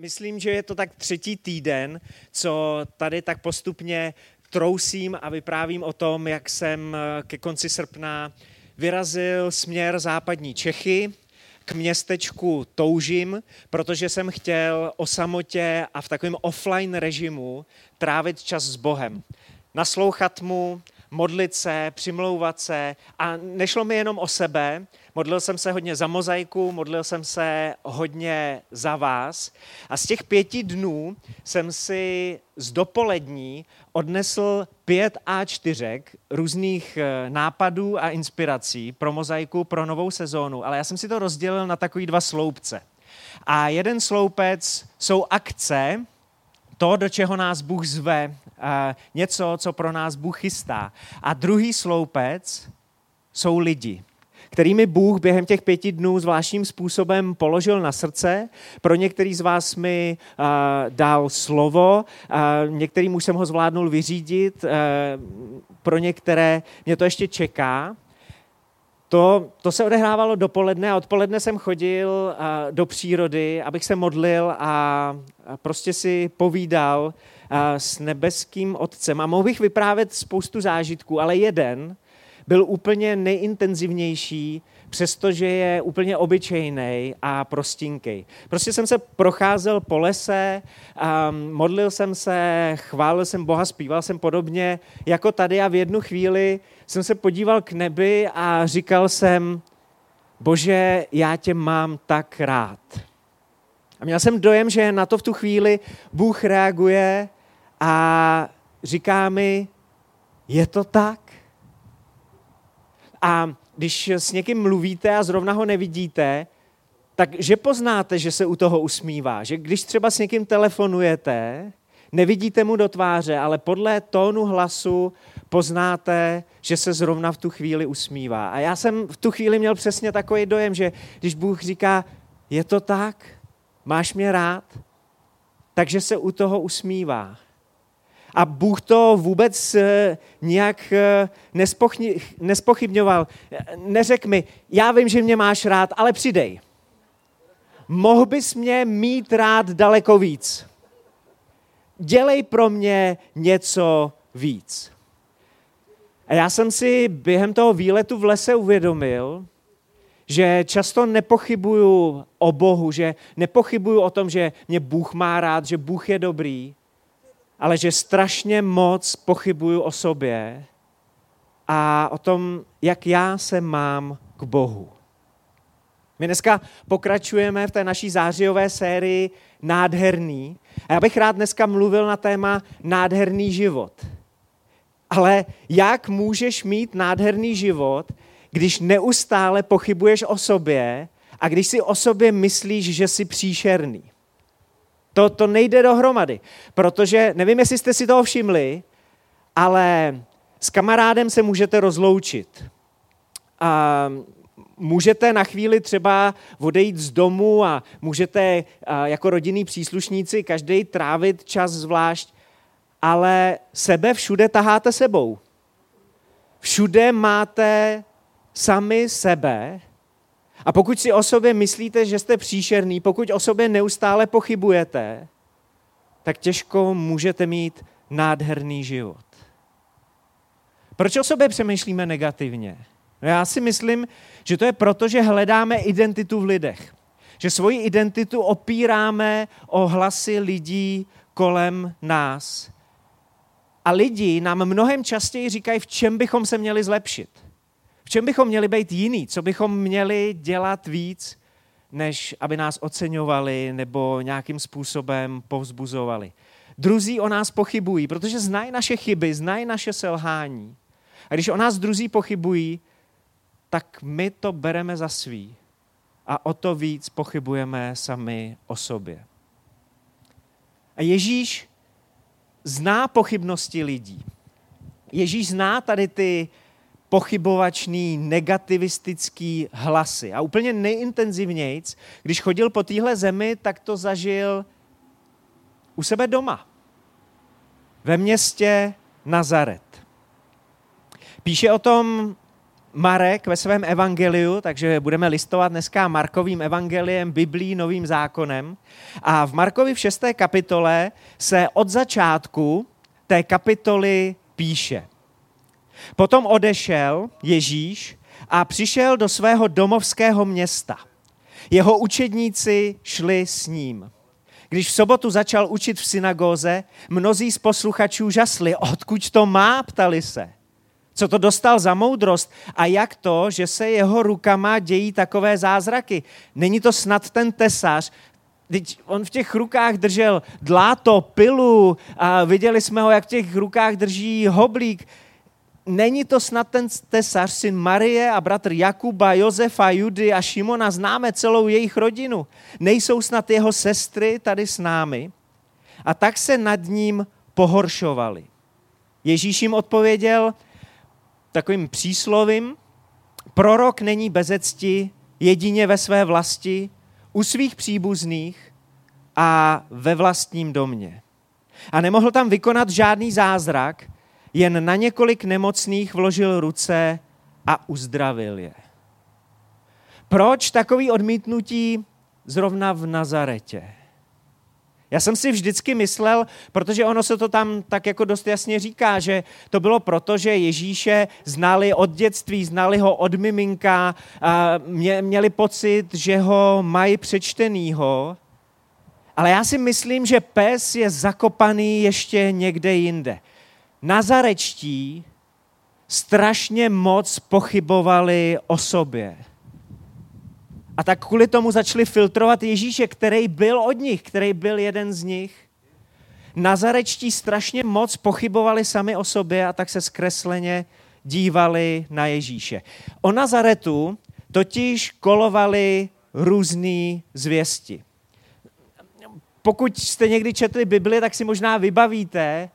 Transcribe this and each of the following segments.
Myslím, že je to tak třetí týden, co tady tak postupně trousím a vyprávím o tom, jak jsem eh, ke konci srpna vyrazil směr západní Čechy k městečku Toužim, protože jsem chtěl o samotě a v takovém offline režimu trávit čas s Bohem. Naslouchat mu, modlit se, přimlouvat se. A nešlo mi jenom o sebe, modlil jsem se hodně za mozaiku, modlil jsem se hodně za vás. A z těch pěti dnů jsem si z dopolední odnesl pět A4 různých eh, nápadů a inspirací pro mozaiku, pro novou sezónu, ale já jsem si to rozdělil na takový dva sloupce. A jeden sloupec jsou akce, to, do čeho nás Bůh zve, něco, co pro nás Bůh chystá. A druhý sloupec jsou lidi, kterými Bůh během těch pěti dnů zvláštním způsobem položil na srdce. Pro některý z vás mi uh, dal slovo, uh, některým už jsem ho zvládnul vyřídit, uh, pro některé mě to ještě čeká. To, to se odehrávalo dopoledne a odpoledne jsem chodil uh, do přírody, abych se modlil a, prostě si povídal uh, s nebeským otcem. A mohl bych vyprávět spoustu zážitků, ale jeden byl úplně nejintenzivnější, přestože je úplně obyčejný a prostinkej. Prostě jsem se procházel po lese, um, modlil jsem se, chválil jsem Boha, zpíval jsem podobně jako tady a v jednu chvíli jsem se podíval k nebi a říkal jsem, Bože, já tě mám tak rád. A měl jsem dojem, že na to v tu chvíli Bůh reaguje a říká mi, je to tak? A když s někým mluvíte a zrovna ho nevidíte, takže poznáte, že se u toho usmívá. Že když třeba s někým telefonujete, nevidíte mu do tváře, ale podle tónu hlasu poznáte, že se zrovna v tu chvíli usmívá. A já jsem v tu chvíli měl přesně takový dojem, že když Bůh říká, je to tak, máš mě rád, takže se u toho usmívá. A Bůh to vůbec eh, nějak eh, nespochybňoval. Neřek mi, já vím, že mě máš rád, ale přidej. Mohl bys mě mít rád daleko víc. Dělej pro mě něco víc. A já jsem si během toho výletu v lese uvědomil, že často nepochybuju o Bohu, že nepochybuju o tom, že mě Bůh má rád, že Bůh je dobrý, ale že strašně moc pochybuju o sobě a o tom, jak já se mám k Bohu. My dneska pokračujeme v té naší zářijové sérii Nádherný. A já bych rád dneska mluvil na téma Nádherný život. Ale jak můžeš mít nádherný život, když neustále pochybuješ o sobě a když si o sobě myslíš, že jsi příšerný? To, to nejde dohromady, protože nevím, jestli jste si toho všimli, ale s kamarádem se můžete rozloučit. A můžete na chvíli třeba odejít z domu a můžete jako rodinní příslušníci každý trávit čas zvlášť, ale sebe všude taháte sebou. Všude máte sami sebe a pokud si o sobě myslíte, že jste příšerný, pokud o sobě neustále pochybujete, tak těžko můžete mít nádherný život. Proč o sobě přemýšlíme negativně? No já si myslím, že to je proto, že hledáme identitu v lidech. Že svoji identitu opíráme o hlasy lidí kolem nás. A lidi nám mnohem častěji říkají, v čem bychom se měli zlepšit. V čem bychom měli být jiný? Co bychom měli dělat víc, než aby nás oceňovali nebo nějakým způsobem povzbuzovali? Druzí o nás pochybují, protože znají naše chyby, znají naše selhání. A když o nás druzí pochybují, tak my to bereme za svý. A o to víc pochybujeme sami o sobě. A Ježíš zná pochybnosti lidí. Ježíš zná tady ty pochybovačný, negativistický hlasy. A úplně nejintenzivnějc, když chodil po téhle zemi, tak to zažil u sebe doma. Ve městě Nazaret. Píše o tom Marek ve svém evangeliu, takže budeme listovat dneska Markovým evangeliem, Biblí, Novým zákonem. A v Markovi v šesté kapitole se od začátku té kapitoly píše. Potom odešel Ježíš a přišel do svého domovského města. Jeho učedníci šli s ním. Když v sobotu začal učit v synagóze, mnozí z posluchačů žasli. Odkud to má, ptali se. Co to dostal za moudrost a jak to, že se jeho rukama dějí takové zázraky? Není to snad ten tesař, Teď on v těch rukách držel dláto, pilu a viděli jsme ho, jak v těch rukách drží hoblík není to snad ten tesař, syn Marie a bratr Jakuba, Josefa, Judy a Šimona, známe celou jejich rodinu. Nejsou snad jeho sestry tady s námi? A tak se nad ním pohoršovali. Ježíš jim odpověděl takovým příslovím, prorok není bezecti jedině ve své vlasti, u svých příbuzných a ve vlastním domě. A nemohl tam vykonat žádný zázrak, jen na několik nemocných vložil ruce a uzdravil je. Proč takový odmítnutí zrovna v Nazaretě? Já jsem si vždycky myslel, protože ono se to tam tak jako dost jasně říká, že to bylo proto, že Ježíše znali od dětství, znali ho od miminka, a měli pocit, že ho mají přečtenýho, ale já si myslím, že pes je zakopaný ještě někde jinde. Nazarečtí strašně moc pochybovali o sobě. A tak kvůli tomu začali filtrovat Ježíše, který byl od nich, který byl jeden z nich. Nazarečtí strašně moc pochybovali sami o sobě a tak se zkresleně dívali na Ježíše. O Nazaretu totiž kolovali různé zvěsti. Pokud jste někdy četli Bibli, tak si možná vybavíte,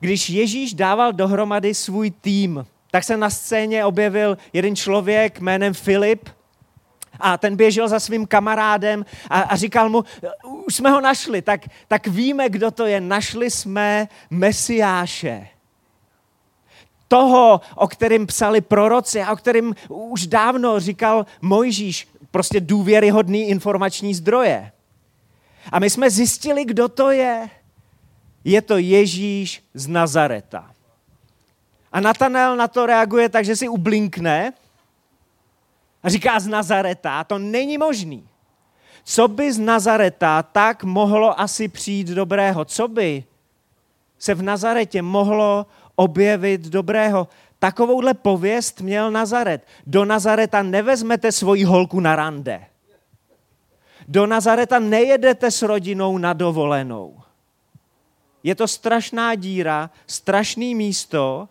když Ježíš dával dohromady svůj tým, tak se na scéně objevil jeden člověk jménem Filip a ten běžel za svým kamarádem a, a říkal mu, už jsme ho našli, tak, tak víme, kdo to je. Našli jsme Mesiáše. Toho, o kterém psali proroci a o kterém už dávno říkal Mojžíš, prostě důvěryhodný informační zdroje. A my jsme zjistili, kdo to je je to Ježíš z Nazareta. A Natanel na to reaguje tak, že si ublinkne a říká z Nazareta, to není možný. Co by z Nazareta tak mohlo asi přijít dobrého? Co by se v Nazaretě mohlo objevit dobrého? Takovouhle pověst měl Nazaret. Do Nazareta nevezmete svoji holku na rande. Do Nazareta nejedete s rodinou na dovolenou. Je to strašná díra, strašný místo.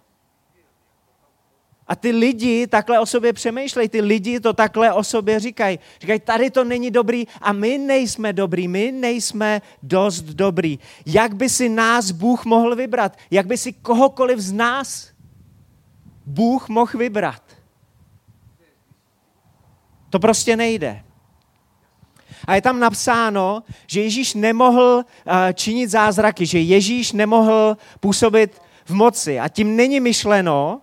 A ty lidi takhle o sobě přemýšlejí, ty lidi to takhle o sobě říkají. Říkají, tady to není dobrý a my nejsme dobrý, my nejsme dost dobrý. Jak by si nás Bůh mohl vybrat? Jak by si kohokoliv z nás Bůh mohl vybrat? To prostě nejde. A je tam napsáno, že Ježíš nemohl eh, činit zázraky, že Ježíš nemohl působit v moci. A tím není myšleno,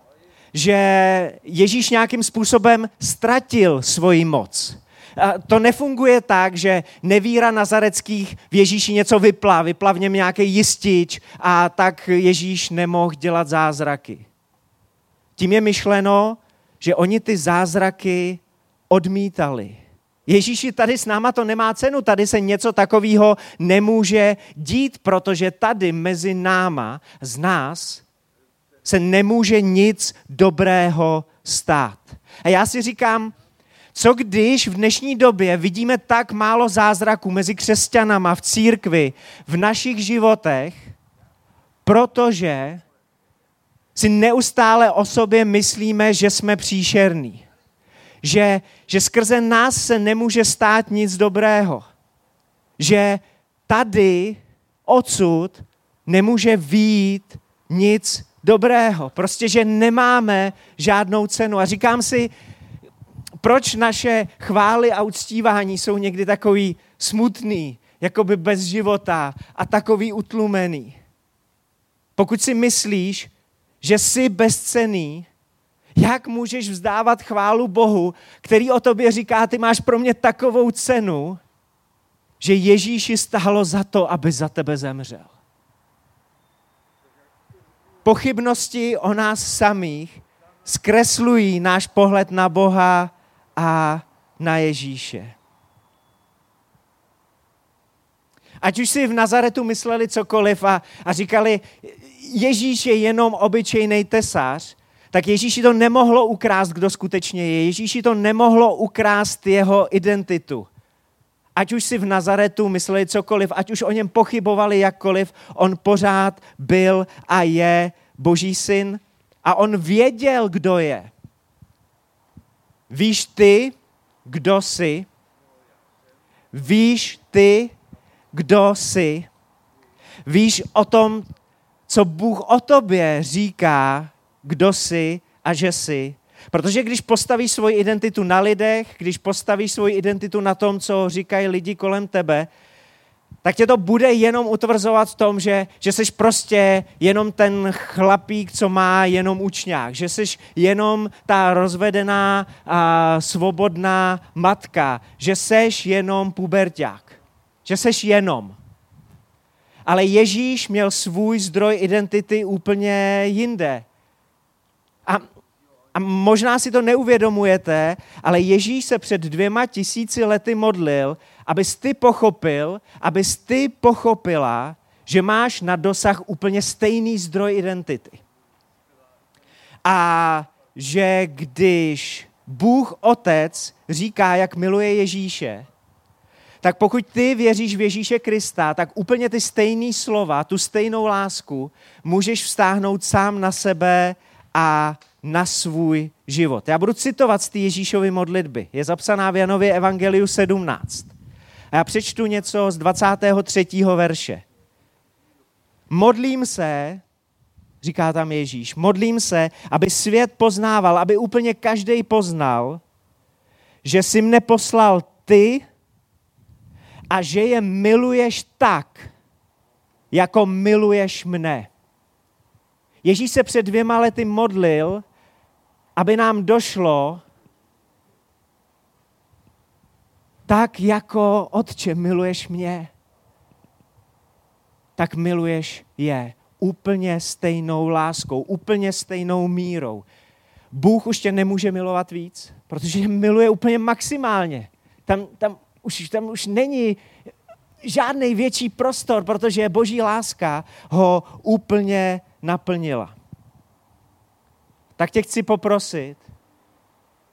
že Ježíš nějakým způsobem ztratil svoji moc. A to nefunguje tak, že nevíra nazareckých v Ježíši něco vypla, vypla v něm nějaký jistič a tak Ježíš nemohl dělat zázraky. Tím je myšleno, že oni ty zázraky odmítali. Ježíši, tady s náma to nemá cenu, tady se něco takového nemůže dít, protože tady mezi náma, z nás, se nemůže nic dobrého stát. A já si říkám, co když v dnešní době vidíme tak málo zázraků mezi křesťanama v církvi, v našich životech, protože si neustále o sobě myslíme, že jsme příšerní že, že skrze nás se nemůže stát nic dobrého. Že tady odsud nemůže výjít nic dobrého. Prostě, že nemáme žádnou cenu. A říkám si, proč naše chvály a uctívání jsou někdy takový smutný, jakoby bez života a takový utlumený. Pokud si myslíš, že jsi bezcený, Jak můžeš vzdávat chválu Bohu, který o tobě říká, ty máš pro mě takovou cenu, že Ježíši stálo za to, aby za tebe zemřel. Pochybnosti o nás samých zkreslují náš pohled na Boha a na Ježíše. Ať už si v Nazaretu mysleli cokoliv a, a říkali, Ježíš je jenom obyčejný tesař, tak Ježíši to nemohlo ukrást, kdo skutečně je. Ježíši to nemohlo ukrást jeho identitu. Ať už si v Nazaretu mysleli cokoliv, ať už o něm pochybovali jakkoliv, on pořád byl a je boží syn a on věděl, kdo je. Víš ty, kdo jsi? Víš ty, kdo jsi? Víš o tom, co Bůh o tobě říká, kdo jsi a že jsi? Protože když postavíš svoji identitu na lidech, když postavíš svoji identitu na tom, co říkají lidi kolem tebe, tak tě to bude jenom utvrzovat v tom, že, že jsi prostě jenom ten chlapík, co má jenom učňák, že jsi jenom ta rozvedená a svobodná matka, že jsi jenom puberták, že jsi jenom. Ale Ježíš měl svůj zdroj identity úplně jinde. A a možná si to neuvědomujete, ale Ježíš se před dvěma tisíci lety modlil, abys ty pochopil, abys ty pochopila, že máš na dosah úplně stejný zdroj identity. A že když Bůh Otec říká, jak miluje Ježíše, tak pokud ty věříš v Ježíše Krista, tak úplně ty stejné slova, tu stejnou lásku můžeš vztáhnout sám na sebe a na svůj život. Já budu citovat z té Ježíšovy modlitby. Je zapsaná v Janově Evangeliu 17. A já přečtu něco z 23. verše. Modlím se, říká tam Ježíš, modlím se, aby svět poznával, aby úplně každý poznal, že jsi mne poslal ty a že je miluješ tak, jako miluješ mne. Ježíš se před dvěma lety modlil, aby nám došlo, tak jako Otče miluješ mě, tak miluješ je úplně stejnou láskou, úplně stejnou mírou. Bůh už tě nemůže milovat víc, protože tě miluje úplně maximálně. Tam, tam, už, tam už není žádný větší prostor, protože boží láska ho úplně naplnila tak tě chci poprosit,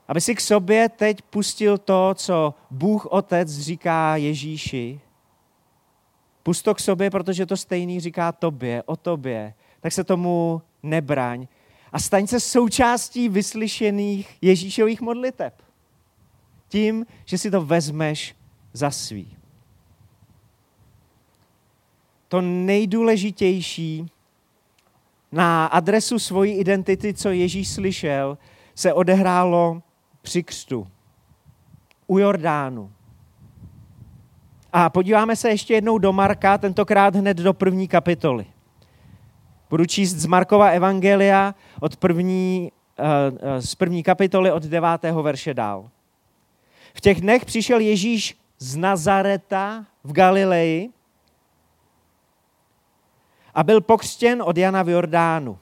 aby si k sobě teď pustil to, co Bůh Otec říká Ježíši. Pust to k sobě, protože to stejný říká tobě, o tobě. Tak se tomu nebraň. A staň se součástí vyslyšených Ježíšových modliteb. Tím, že si to vezmeš za svý. To nejdůležitější na adresu svojí identity, co Ježíš slyšel, se odehrálo při křtu u Jordánu. A podíváme se ještě jednou do Marka, tentokrát hned do první kapitoly. Budu číst z Markova Evangelia od první, eh, eh, z první kapitoly od devátého verše dál. V těch dnech přišel Ježíš z Nazareta v Galileji a byl pokřtěn od Jana v Jordánu.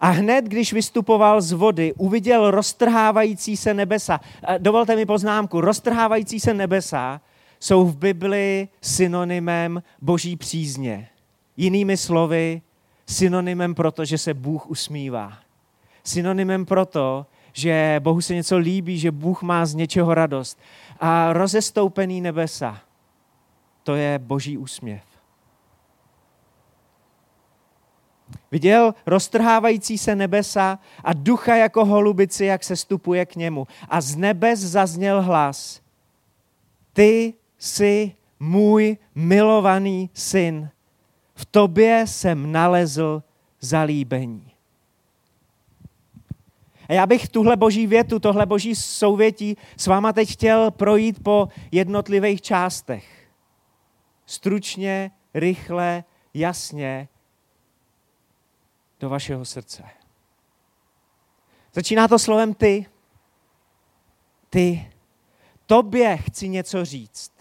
A hned, když vystupoval z vody, uviděl roztrhávající se nebesa. Dovolte mi poznámku, roztrhávající se nebesa jsou v Bibli synonymem boží přízně. Jinými slovy, synonymem proto, že se Bůh usmívá. Synonymem proto, že Bohu se něco líbí, že Bůh má z něčeho radost. A rozestoupený nebesa, to je boží úsměv. Viděl roztrhávající se nebesa a ducha jako holubici, jak se stupuje k němu. A z nebes zazněl hlas. Ty jsi můj milovaný syn. V tobě jsem nalezl zalíbení. A já bych tuhle boží větu, tohle boží souvětí s váma teď chtěl projít po jednotlivých částech. Stručně, rychle, jasně do vašeho srdce. Začíná to slovem ty. Ty. Tobě chci něco říct.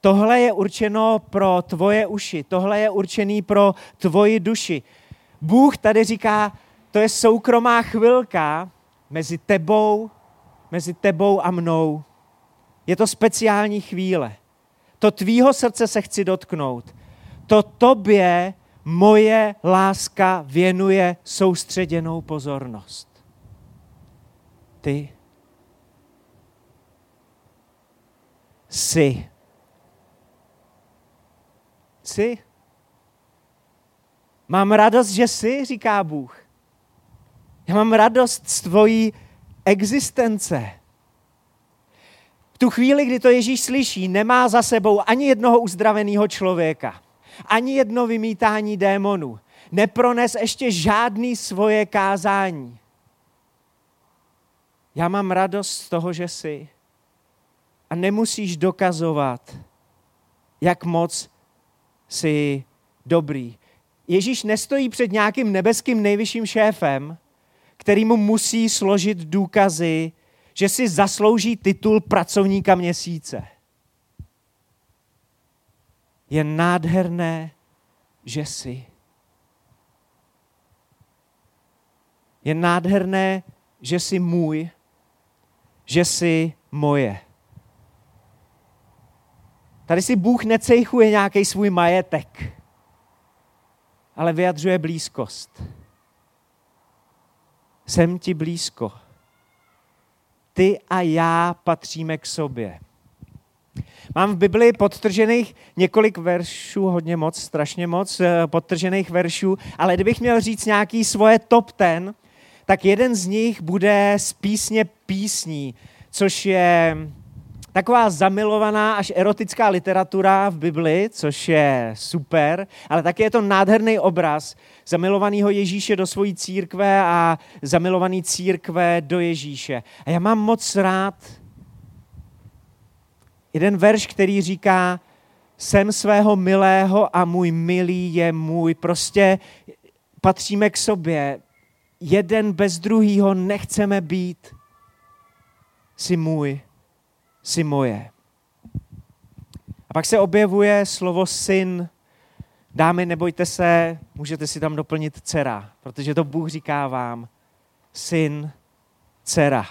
Tohle je určeno pro tvoje uši, tohle je určený pro tvoji duši. Bůh tady říká, to je soukromá chvilka mezi tebou, mezi tebou a mnou. Je to speciální chvíle. To tvýho srdce se chci dotknout. To tobě moje láska věnuje soustředěnou pozornost. Ty jsi. Jsi. Mám radost, že jsi, říká Bůh. Já mám radost z tvojí existence. V tu chvíli, kdy to Ježíš slyší, nemá za sebou ani jednoho uzdraveného člověka, ani jedno vymítání démonů. Neprones ještě žádný svoje kázání. Já mám radost z toho, že jsi. A nemusíš dokazovat, jak moc jsi dobrý. Ježíš nestojí před nějakým nebeským nejvyšším šéfem, který mu musí složit důkazy, že si zaslouží titul pracovníka měsíce. Je nádherné, že jsi. Je nádherné, že jsi můj, že jsi moje. Tady si Bůh necejchuje nějaký svůj majetek, ale vyjadřuje blízkost. Jsem ti blízko. Ty a já patříme k sobě. Mám v Biblii podtržených několik veršů, hodně moc, strašně moc eh, podtržených veršů, ale kdybych měl říct nějaký svoje top ten, tak jeden z nich bude z písně písní, což je taková zamilovaná až erotická literatura v Bibli, což je super, ale také je to nádherný obraz zamilovaného Ježíše do svojí církve a zamilovaný církve do Ježíše. A já mám moc rád jeden verš, který říká, jsem svého milého a můj milý je můj. Prostě patříme k sobě. Jeden bez druhýho nechceme být. Jsi můj si moje. A pak se objevuje slovo syn. Dámy, nebojte se, můžete si tam doplnit dcera, protože to Bůh říká vám. Syn, dcera.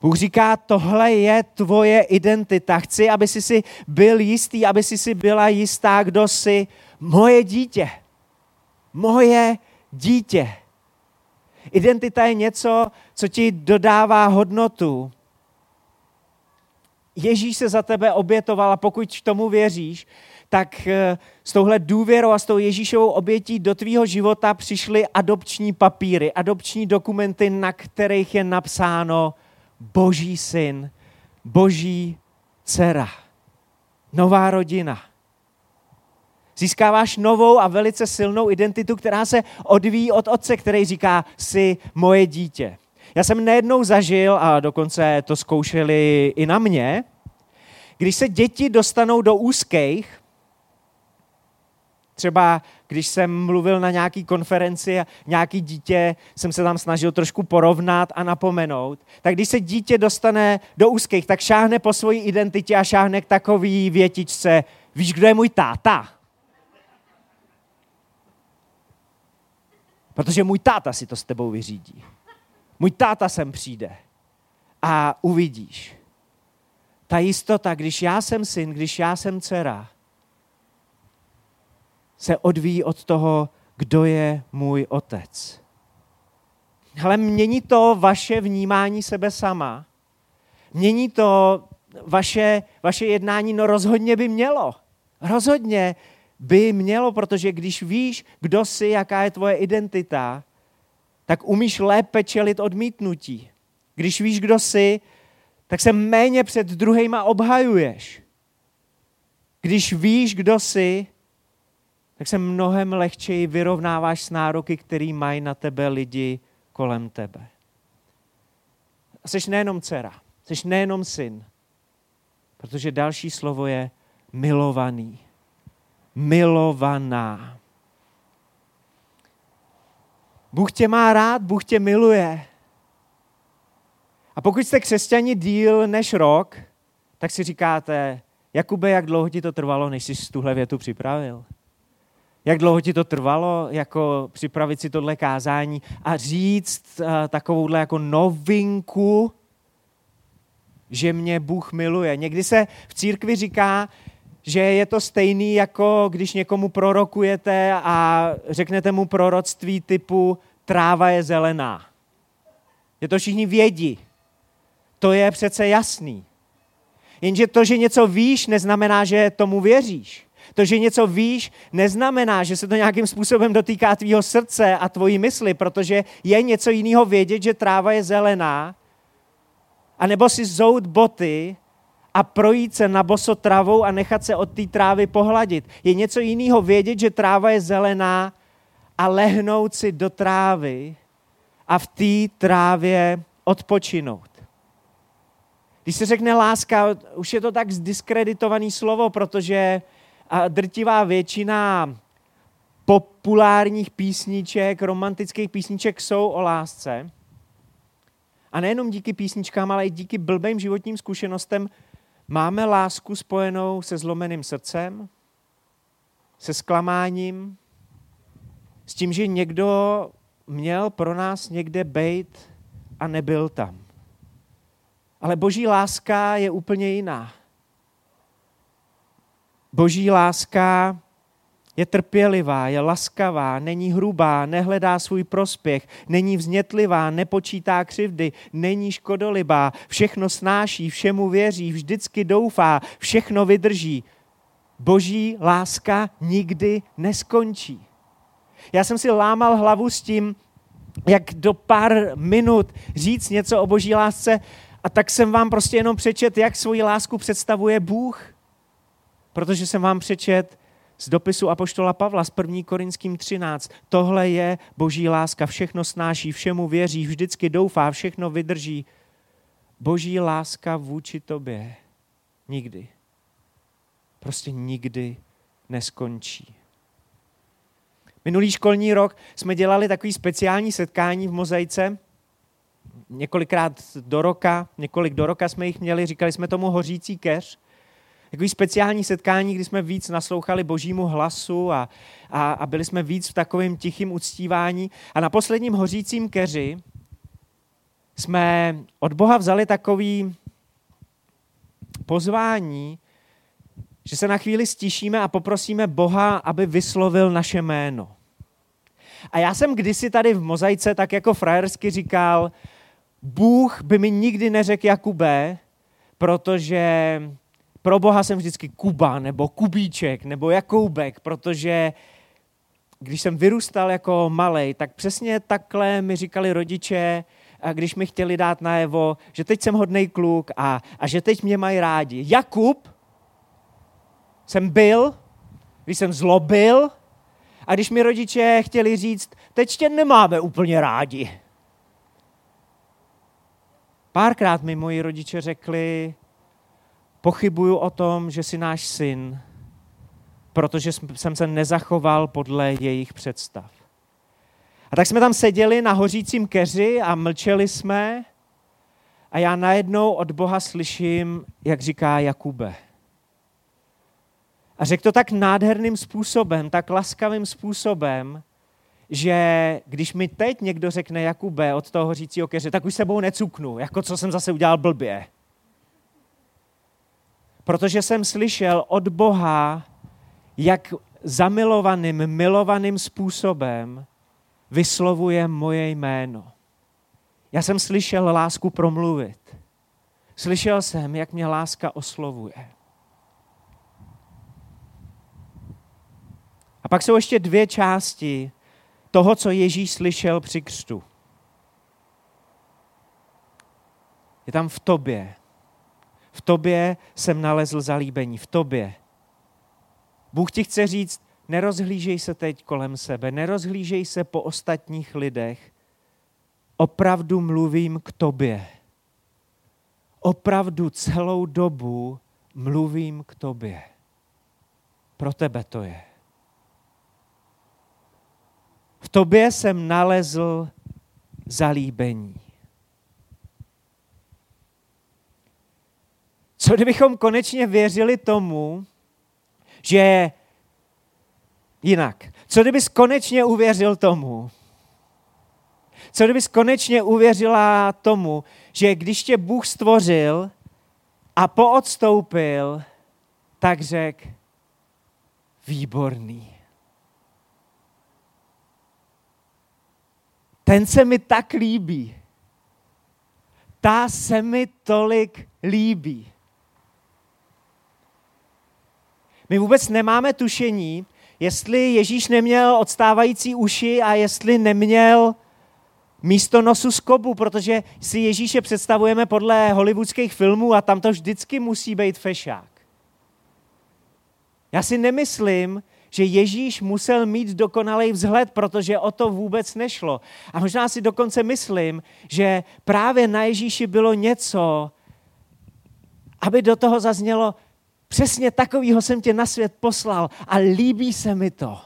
Bůh říká, tohle je tvoje identita. Chci, aby jsi si byl jistý, aby jsi si byla jistá, kdo jsi moje dítě. Moje dítě. Identita je něco, co ti dodává hodnotu, Ježíš se za tebe obětoval a pokud tomu věříš, tak eh, s touhle důvěrou a s tou Ježíšovou obětí do tvýho života přišly adopční papíry, adopční dokumenty, na kterých je napsáno Boží syn, Boží dcera, nová rodina. Získáváš novou a velice silnou identitu, která se odvíjí od otce, který říká, si moje dítě. Já jsem nejednou zažil, a dokonce to zkoušeli i na mě, když se děti dostanou do úzkých, třeba když jsem mluvil na nějaký konferenci a nějaký dítě jsem se tam snažil trošku porovnat a napomenout, tak když se dítě dostane do úzkých, tak šáhne po svojí identitě a šáhne k takový větičce, víš, kdo je můj táta? Protože můj táta si to s tebou vyřídí. Můj táta sem přijde a uvidíš. Ta jistota, když já jsem syn, když já jsem dcera, se odvíjí od toho, kdo je můj otec. Ale mění to vaše vnímání sebe sama. Mění to vaše, vaše jednání, no rozhodně by mělo. Rozhodně by mělo, protože když víš, kdo jsi, jaká je tvoje identita, tak umíš lépe čelit odmítnutí. Když víš, kdo jsi, tak se méně před druhýma obhajuješ. Když víš, kdo jsi, tak se mnohem lehčeji vyrovnáváš s nároky, který mají na tebe lidi kolem tebe. A jsi nejenom dcera, jsi nejenom syn, protože další slovo je milovaný. Milovaná. Bůh tě má rád, Bůh tě miluje. A pokud jste křesťani díl než rok, tak si říkáte, Jakube, jak dlouho ti to trvalo, než jsi tuhle větu připravil? Jak dlouho ti to trvalo, jako připravit si tohle kázání a říct uh, takovouhle jako novinku, že mě Bůh miluje. Někdy se v církvi říká, že je to stejný, jako když někomu prorokujete a řeknete mu proroctví typu tráva je zelená. Je to všichni vědí. To je přece jasný. Jenže to, že něco víš, neznamená, že tomu věříš. To, že něco víš, neznamená, že se to nějakým způsobem dotýká tvýho srdce a tvojí mysli, protože je něco jiného vědět, že tráva je zelená, a nebo si zout boty a projít se na boso travou a nechat se od té trávy pohladit. Je něco jiného vědět, že tráva je zelená a lehnout si do trávy a v té trávě odpočinout. Když se řekne láska, už je to tak zdiskreditovaný slovo, protože drtivá většina populárních písniček, romantických písniček jsou o lásce. A nejenom díky písničkám, ale i díky blbým životním zkušenostem máme lásku spojenou se zlomeným srdcem, se zklamáním, s tím, že někdo měl pro nás někde bejt a nebyl tam. Ale boží láska je úplně jiná. Boží láska je trpělivá, je laskavá, není hrubá, nehledá svůj prospěch, není vznětlivá, nepočítá křivdy, není škodolibá, všechno snáší, všemu věří, vždycky doufá, všechno vydrží. Boží láska nikdy neskončí. Já jsem si lámal hlavu s tím, jak do pár minut říct něco o boží lásce a tak jsem vám prostě jenom přečet, jak svoji lásku představuje Bůh. Protože jsem vám přečet z dopisu Apoštola Pavla z 1. Korinským 13. Tohle je boží láska, všechno snáší, všemu věří, vždycky doufá, všechno vydrží. Boží láska vůči tobě nikdy, prostě nikdy neskončí. Minulý školní rok jsme dělali takový speciální setkání v Mozaice, několikrát do roka, několik do roka jsme jich měli, říkali jsme tomu hořící keř. Takový speciální setkání, kdy jsme víc naslouchali božímu hlasu a, a, a byli jsme víc v takovém tichém uctívání. A na posledním hořícím keři jsme od Boha vzali takový pozvání, že se na chvíli stišíme a poprosíme Boha, aby vyslovil naše jméno. A já jsem kdysi tady v mozaice tak jako frajersky říkal, Bůh by mi nikdy neřekl Jakube, protože pro Boha jsem vždycky Kuba, nebo Kubíček, nebo Jakoubek, protože když jsem vyrůstal jako malý, tak přesně takhle mi říkali rodiče, a když mi chtěli dát najevo, že teď jsem hodný kluk a, a že teď mě mají rádi. Jakub jsem byl, když jsem zlobil a když mi rodiče chtěli říct, teď tě nemáme úplně rádi. Párkrát mi moji rodiče řekli, pochybuju o tom, že jsi náš syn, protože jsem se nezachoval podle jejich představ. A tak jsme tam seděli na hořícím keři a mlčeli jsme a já najednou od Boha slyším, jak říká Jakube. A řekl to tak nádherným způsobem, tak laskavým způsobem, že když mi teď někdo řekne Jakube od toho hořícího keře, tak už sebou necuknu, jako co jsem zase udělal blbě. Protože jsem slyšel od Boha, jak zamilovaným, milovaným způsobem vyslovuje moje jméno. Já jsem slyšel lásku promluvit. Slyšel jsem, jak mě láska oslovuje. A pak jsou ještě dvě části toho, co Ježíš slyšel při křtu. Je tam v tobě. V tobě jsem nalezl zalíbení, v tobě. Bůh ti chce říct, nerozhlížej se teď kolem sebe, nerozhlížej se po ostatních lidech. Opravdu mluvím k tobě. Opravdu celou dobu mluvím k tobě. Pro tebe to je. tobě jsem nalezl zalíbení. Co kdybychom konečně věřili tomu, že jinak. Co kdybys konečně uvěřil tomu, co kdybys konečně uvěřila tomu, že když tě Bůh stvořil a poodstoupil, tak řekl, výborný. Ten se mi tak líbí. Ta se mi tolik líbí. My vůbec nemáme tušení, jestli Ježíš neměl odstávající uši a jestli neměl místo nosu skobu, protože si Ježíše představujeme podle hollywoodských filmů a tam to vždycky musí být fešák. Já si nemyslím, že Ježíš musel mít dokonalý vzhled, protože o to vůbec nešlo. A možná si dokonce myslím, že právě na Ježíši bylo něco, aby do toho zaznělo, přesně takovýho jsem tě na svět poslal a líbí se mi to.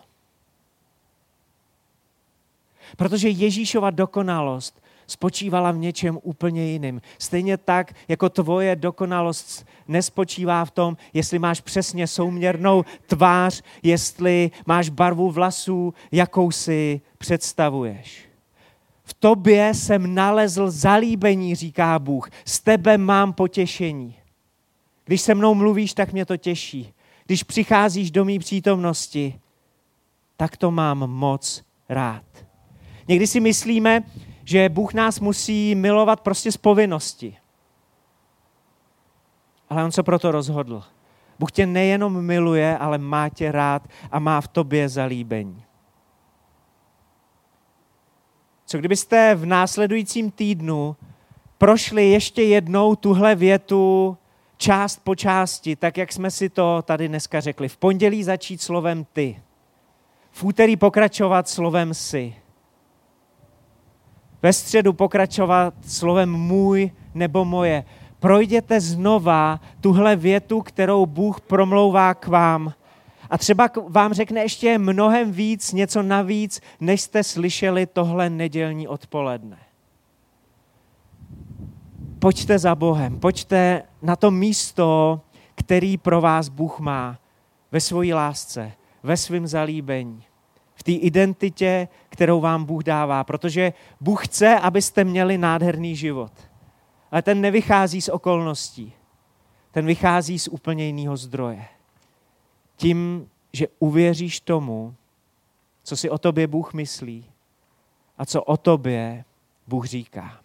Protože Ježíšova dokonalost spočívala v něčem úplně jiným. Stejně tak, jako tvoje dokonalost nespočívá v tom, jestli máš přesně souměrnou tvář, jestli máš barvu vlasů, jakou si představuješ. V tobě jsem nalezl zalíbení, říká Bůh. Z tebe mám potěšení. Když se mnou mluvíš, tak mě to těší. Když přicházíš do mý přítomnosti, tak to mám moc rád. Někdy si myslíme, že Bůh nás musí milovat prostě z povinnosti. Ale on se proto rozhodl. Bůh tě nejenom miluje, ale má tě rád a má v tobě zalíbení. Co kdybyste v následujícím týdnu prošli ještě jednou tuhle větu část po části, tak jak jsme si to tady dneska řekli. V pondělí začít slovem ty. V úterý pokračovat slovem si ve středu pokračovat slovem můj nebo moje. Projděte znova tuhle větu, kterou Bůh promlouvá k vám. A třeba vám řekne ještě mnohem víc, něco navíc, než jste slyšeli tohle nedělní odpoledne. Pojďte za Bohem, pojďte na to místo, který pro vás Bůh má ve své lásce, ve svém zalíbení v té identitě, kterou vám Bůh dává, protože Bůh chce, abyste měli nádherný život. Ale ten nevychází z okolností. Ten vychází z úplně jiného zdroje. Tím, že uvěříš tomu, co si o tobě Bůh myslí a co o tobě Bůh říká.